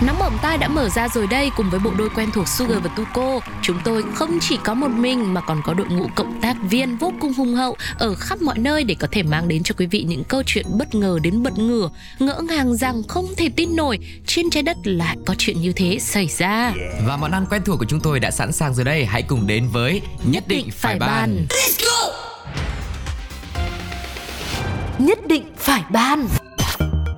Nóng bỏng tai đã mở ra rồi đây cùng với bộ đôi quen thuộc Sugar và Tuko. Chúng tôi không chỉ có một mình mà còn có đội ngũ cộng tác viên vô cùng hùng hậu ở khắp mọi nơi để có thể mang đến cho quý vị những câu chuyện bất ngờ đến bật ngửa, ngỡ ngàng rằng không thể tin nổi trên trái đất lại có chuyện như thế xảy ra. Và món ăn quen thuộc của chúng tôi đã sẵn sàng rồi đây. Hãy cùng đến với Nhất định phải bàn. Nhất định phải ban.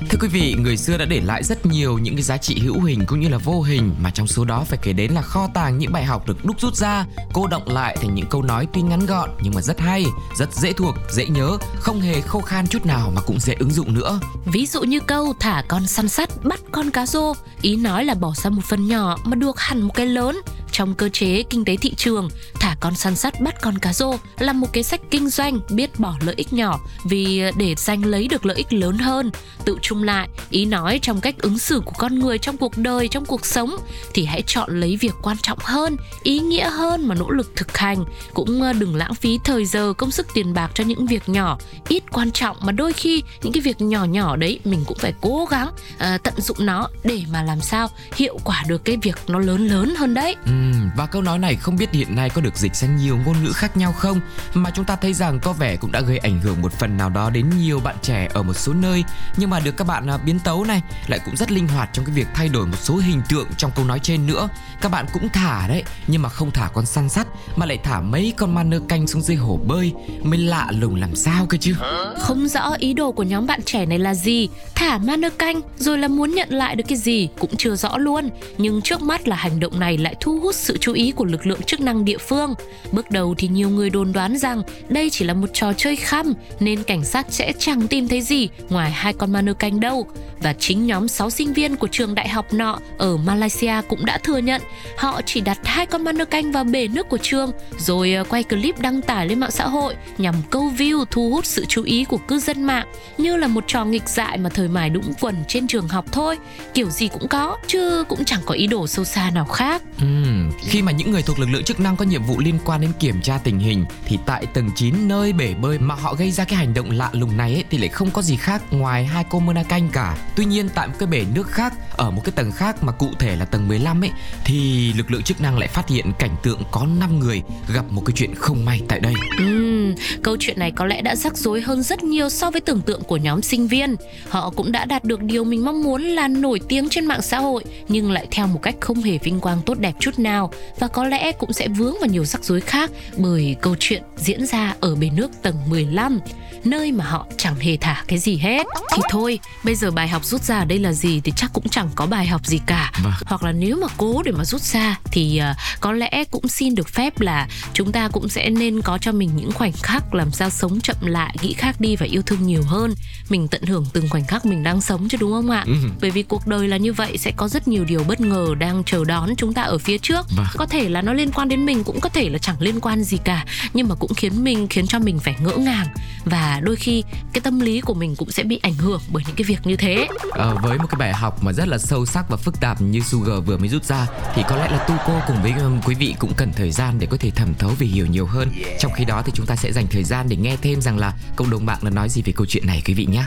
Thưa quý vị, người xưa đã để lại rất nhiều những cái giá trị hữu hình cũng như là vô hình mà trong số đó phải kể đến là kho tàng những bài học được đúc rút ra, cô động lại thành những câu nói tuy ngắn gọn nhưng mà rất hay, rất dễ thuộc, dễ nhớ, không hề khô khan chút nào mà cũng dễ ứng dụng nữa. Ví dụ như câu thả con săn sắt bắt con cá rô, ý nói là bỏ ra một phần nhỏ mà được hẳn một cái lớn. Trong cơ chế kinh tế thị trường, thả con săn sắt bắt con cá rô là một cái sách kinh doanh biết bỏ lợi ích nhỏ vì ờ, để giành lấy được lợi ích lớn hơn. Tự chung lại, ý nói trong cách ứng xử của con người trong cuộc đời, trong cuộc sống thì hãy chọn lấy việc quan trọng hơn, ý nghĩa hơn mà nỗ lực thực hành. Cũng ờ, đừng lãng phí thời giờ, công sức tiền bạc cho những việc nhỏ, ít quan trọng mà đôi khi những cái việc nhỏ nhỏ đấy mình cũng phải cố gắng uh, tận dụng nó để mà làm sao hiệu quả được cái việc nó lớn lớn hơn đấy. Ừ, và câu nói này không biết hiện nay có được dịch sang nhiều ngôn ngữ khác nhau không? Mà chúng ta thấy rằng có vẻ cũng đã gây ảnh hưởng một phần nào đó đến nhiều bạn trẻ ở một số nơi. Nhưng mà được các bạn à, biến tấu này lại cũng rất linh hoạt trong cái việc thay đổi một số hình tượng trong câu nói trên nữa. Các bạn cũng thả đấy nhưng mà không thả con săn sắt mà lại thả mấy con ma nơ canh xuống dưới hồ bơi. Mới lạ lùng làm sao cơ chứ? Không rõ ý đồ của nhóm bạn trẻ này là gì, thả ma nơ canh rồi là muốn nhận lại được cái gì cũng chưa rõ luôn. Nhưng trước mắt là hành động này lại thu hút sự chú ý của lực lượng chức năng địa phương. Bước đầu thì nhiều người đồn đoán rằng đây chỉ là một trò chơi khăm nên cảnh sát sẽ chẳng tìm thấy gì ngoài hai con ma nơ canh đâu. Và chính nhóm 6 sinh viên của trường đại học nọ ở Malaysia cũng đã thừa nhận họ chỉ đặt hai con ma nơ canh vào bể nước của trường rồi ờ, quay clip đăng tải lên mạng xã hội nhằm câu view thu hút sự chú ý của cư dân mạng như là một trò nghịch dại mà thời mài đũng quần trên trường học thôi kiểu gì cũng có chứ cũng chẳng có ý đồ sâu xa nào khác Ừm, khi mà những người thuộc lực lượng chức năng có nhiệm vụ liên quan đến kiểm tra tình hình thì tại tầng 9 nơi bể bơi mà họ gây ra cái hành động lạ lùng này ấy, thì lại không có gì khác ngoài hai cô Mona canh cả. Tuy nhiên tại một cái bể nước khác ở một cái tầng khác mà cụ thể là tầng 15 ấy thì lực lượng chức năng lại phát hiện cảnh tượng có 5 người gặp một cái chuyện không may tại đây. Ừ, câu chuyện này có lẽ đã rắc rối hơn rất nhiều so với tưởng tượng của nhóm sinh viên. Họ cũng đã đạt được điều mình mong muốn là nổi tiếng trên mạng xã hội nhưng lại theo một cách không hề vinh quang tốt đẹp chút nào và có lẽ cũng sẽ vướng vào nhiều rắc rối khác bởi câu chuyện diễn ra ở bể nước tầng 15 nơi mà họ chẳng hề thả cái gì hết. Thì thôi, bây giờ bài học rút ra ở đây là gì thì chắc cũng chẳng có bài học gì cả. Vâng. Hoặc là nếu mà cố để mà rút ra thì à, có lẽ cũng xin được phép là chúng ta cũng sẽ nên có cho mình những khoảnh khắc làm sao sống chậm lại, nghĩ khác đi và yêu thương nhiều hơn. Mình tận hưởng từng khoảnh khắc mình đang sống chứ đúng không ạ? Ừ. Bởi vì cuộc đời là như vậy sẽ có rất nhiều điều bất ngờ đang chờ đón chúng ta ở phía trước. Vâng. Có thể là nó liên quan đến mình cũng có thể là chẳng liên quan gì cả, nhưng mà cũng khiến mình khiến cho mình phải ngỡ ngàng và đôi khi cái tâm lý của mình cũng sẽ bị ảnh hưởng bởi những cái việc như thế. Ờ, với một cái bài học mà rất là sâu sắc và phức tạp như Sugar vừa mới rút ra thì có lẽ là Tuco cùng với quý vị cũng cần thời gian để có thể thẩm thấu và hiểu nhiều hơn. Trong khi đó thì chúng ta sẽ dành thời gian để nghe thêm rằng là cộng đồng mạng đã nói gì về câu chuyện này quý vị nhé.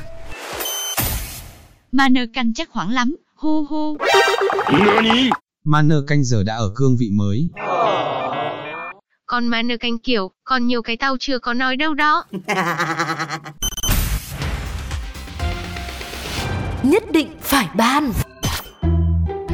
Mà nơ canh chắc hoảng lắm, hu hu. Manner canh giờ đã ở cương vị mới. Còn nơ canh kiểu, còn nhiều cái tao chưa có nói đâu đó. Nhất định phải ban.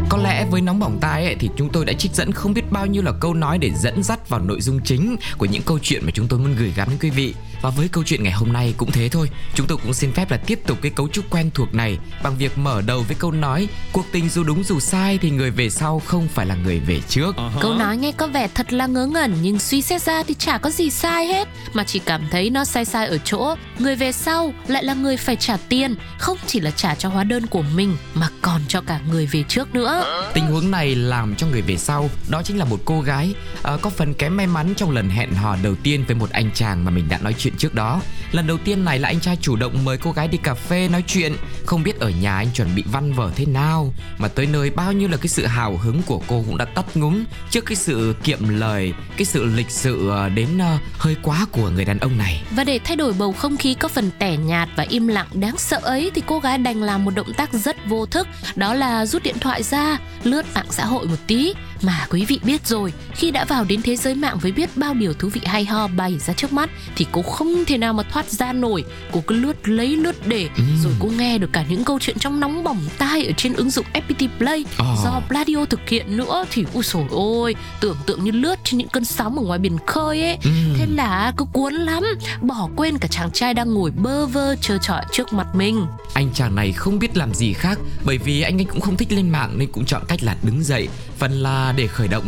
Có lẽ với nóng bỏng tai ấy, thì chúng tôi đã trích dẫn không biết bao nhiêu là câu nói để dẫn dắt vào nội dung chính của những câu chuyện mà chúng tôi muốn gửi gắm đến quý vị. Và với câu chuyện ngày hôm nay cũng thế thôi, chúng tôi cũng xin phép là tiếp tục cái cấu trúc quen thuộc này bằng việc mở đầu với câu nói cuộc tình dù đúng dù sai thì người về sau không phải là người về trước. Câu nói nghe có vẻ thật là ngớ ngẩn nhưng suy xét ra thì chả có gì sai hết mà chỉ cảm thấy nó sai sai ở chỗ người về sau lại là người phải trả tiền không chỉ là trả cho hóa đơn của mình mà còn cho cả người về trước nữa. nữa. Tình huống này làm cho người về sau đó chính là một cô gái uh, có phần kém may mắn trong lần hẹn hò đầu tiên với một anh chàng mà mình đã nói chuyện trước đó. Lần đầu tiên này là anh trai chủ động mời cô gái đi cà phê nói chuyện, không biết ở nhà anh chuẩn bị văn vở thế nào mà tới nơi bao nhiêu là cái sự hào hứng của cô cũng đã tắt ngúng trước cái sự kiệm lời, cái sự lịch sự ờ, đến ờ, hơi quá của người đàn ông này. Và để thay đổi bầu không khí có phần tẻ nhạt và im lặng đáng sợ ấy thì cô gái đành làm một động tác rất vô thức, đó là rút điện thoại ra, lướt mạng xã hội một tí. Mà quý vị biết rồi, khi đã vào đến thế giới mạng với biết bao điều thú vị hay ho bày ra trước mắt thì cô không thể nào mà thoát ra nổi. Cô cứ lướt lấy lướt để Ừ. rồi cô nghe được cả những câu chuyện trong nóng bỏng tai ở trên ứng dụng FPT Play Ờ. do Pladio thực hiện nữa thì ui sồi ôi, tưởng tượng như lướt trên những cơn sóng ở ngoài biển khơi ấy. Ừ. Thế là cứ cuốn lắm, bỏ quên cả chàng trai đang ngồi bơ vơ trơ trọi trước mặt mình. Anh chàng này không biết làm gì khác bởi vì anh ấy cũng không thích lên mạng nên cũng chọn cách là đứng dậy. Phần là để khởi động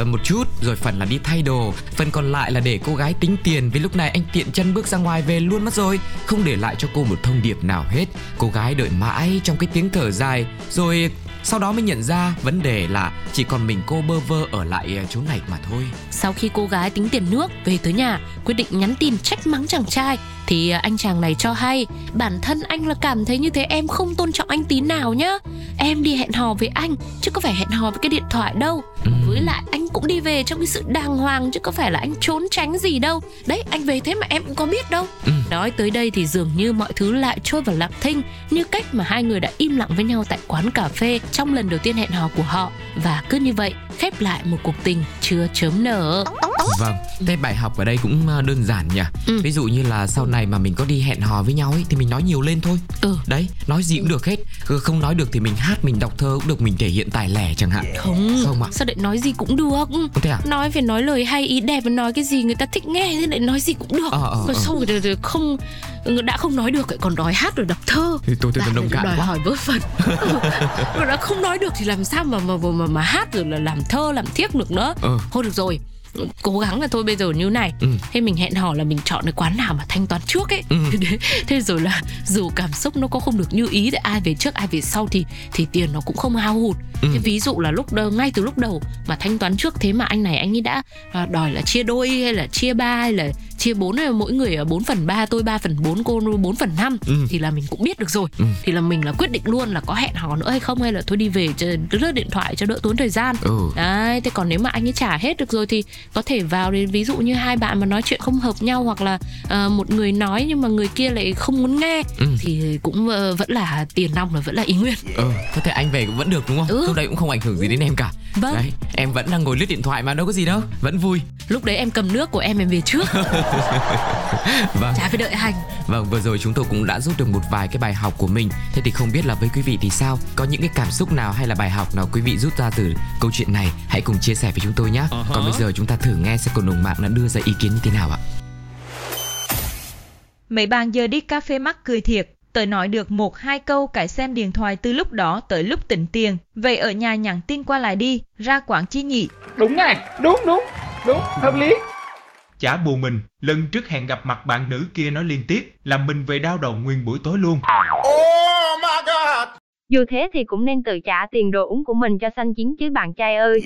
uh, một chút rồi phần là đi thay đồ, phần còn lại là để cô gái tính tiền vì lúc này anh tiện chân bước ra ngoài về luôn mất rồi, không để lại cho cô một thông điệp nào hết. Cô gái đợi mãi trong cái tiếng thở dài rồi sau đó mới nhận ra vấn đề là chỉ còn mình cô bơ vơ ở lại ờ, chỗ này mà thôi. Sau khi cô gái tính tiền nước về tới nhà, quyết định nhắn tin trách mắng chàng trai thì à, anh chàng này cho hay bản thân anh là cảm thấy như thế em không tôn trọng anh tí nào nhá. Em đi hẹn hò với anh chứ có phải hẹn hò với cái điện thoại đâu. Với lại anh cũng đi về trong cái sự đàng hoàng chứ có phải là anh trốn tránh gì đâu. Đấy, anh về thế mà em cũng có biết đâu. Ừ. Nói tới đây thì dường như mọi thứ lại trôi vào lặng thinh như cách mà hai người đã im lặng với nhau tại quán cà phê trong lần đầu tiên hẹn hò của họ và cứ như vậy khép lại một cuộc tình chưa chớm nở. Vâng, thế bài học ở đây cũng ờ, đơn giản nhỉ. Ừ. Ví dụ như là sau này mà mình có đi hẹn hò với nhau ấy thì mình nói nhiều lên thôi. Ừ. Đấy, nói gì cũng được hết. Không nói được thì mình hát, mình đọc thơ cũng được, mình thể hiện tài lẻ chẳng hạn. Không, Không ạ. sao lại nói gì cũng được thế à? Nói phải nói lời hay ý đẹp và nói cái gì người ta thích nghe thế lại nói gì cũng được Ờ, ờ, ờ. xong rồi, rồi, rồi không đã không nói được lại còn đòi hát rồi đọc thơ Thì tôi tôi đồng cảm đòi quá. hỏi vớ vẩn rồi đã không nói được thì làm sao mà mà mà, mà, hát rồi là làm thơ làm thiếc được nữa Ờ. thôi được rồi cố gắng là thôi bây giờ như này Ừ. thế mình hẹn hò là mình chọn cái quán nào mà thanh toán trước ấy Ừ. thế, thế rồi là dù cảm xúc nó có không được như ý thì ai về trước ai về sau thì thì tiền nó cũng không hao hụt Ừ. thế ví dụ là lúc đầu, ngay từ lúc đầu mà thanh toán trước thế mà anh này anh ấy đã à, đòi là chia đôi hay là chia ba hay là chia bốn hay là mỗi người ở 4 phần 3 tôi 3 phần 4 cô 4 phần 5 Ừ. thì là mình cũng biết được rồi Ừ. thì là mình là quyết định luôn là có hẹn hò nữa hay không hay là thôi đi về cho lướt điện thoại cho đỡ tốn thời gian Ừ. đấy thế còn nếu mà anh ấy trả hết được rồi thì có thể vào đến ví dụ như hai bạn mà nói chuyện không hợp nhau hoặc là ờ, một người nói nhưng mà người kia lại không muốn nghe Ừ. thì cũng ờ, vẫn là tiền nong là vẫn là ý nguyên Ừ, thế thì anh về cũng vẫn được đúng không? Ừ. Lúc đấy cũng không ảnh hưởng gì đến em cả. Vâng. Đấy, em vẫn đang ngồi lướt điện thoại mà đâu có gì đâu, vẫn vui. Lúc đấy em cầm nước của em em về trước Vâng. chả phải đợi hành Vâng, vừa rồi chúng tôi cũng đã rút được một vài cái bài học của mình. Thế thì không biết là với quý vị thì sao? Có những cái cảm xúc nào hay là bài học nào quý vị rút ra từ câu chuyện này? Hãy cùng chia sẻ với chúng tôi nhé. Còn bây giờ chúng ta thử nghe xem cộng đồng mạng đã đưa ra ý kiến như thế nào ạ. Mấy bạn giờ đi cà phê mắc cười thiệt, tới nói được một hai câu cái xem điện thoại từ lúc đó tới lúc tỉnh tiền. Vậy ở nhà nhắn tin qua lại đi, ra quán chi nhỉ? Đúng này, đúng đúng, đúng, hợp lý. Chả bù mình, lần trước hẹn gặp mặt bạn nữ kia nói liên tiếp, làm mình về đau đầu nguyên buổi tối luôn. Dù thế thì cũng nên tự trả tiền đồ uống của mình cho xanh chín chứ bạn trai ơi.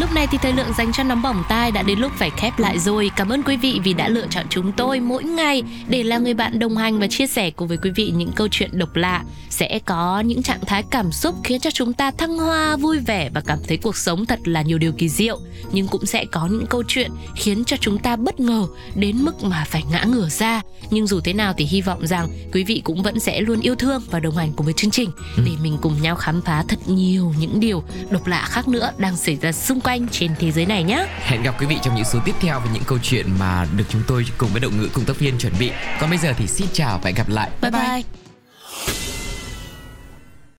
Lúc này thì thời lượng dành cho nóng bỏng tai đã đến lúc phải khép lại rồi. Cảm ơn quý vị vì đã lựa chọn chúng tôi mỗi ngày để là người bạn đồng hành và chia sẻ cùng với quý vị những câu chuyện độc lạ. Sẽ có những trạng thái cảm xúc khiến cho chúng ta thăng hoa, vui vẻ và cảm thấy cuộc sống thật là nhiều điều kỳ diệu. Nhưng cũng sẽ có những câu chuyện khiến cho chúng ta bất ngờ đến mức mà phải ngã ngửa ra. Nhưng dù thế nào thì hy vọng rằng quý vị cũng vẫn sẽ luôn yêu thương và đồng hành cùng với chương trình để mình cùng nhau khám phá thật nhiều những điều độc lạ khác nữa đang xảy ra xung quanh trên thế giới này nhé. Hẹn gặp quý vị trong những số tiếp theo với những câu chuyện mà được chúng tôi cùng với động ngữ cùng tác viên chuẩn bị. Còn bây giờ thì xin chào và hẹn gặp lại. Bye bye.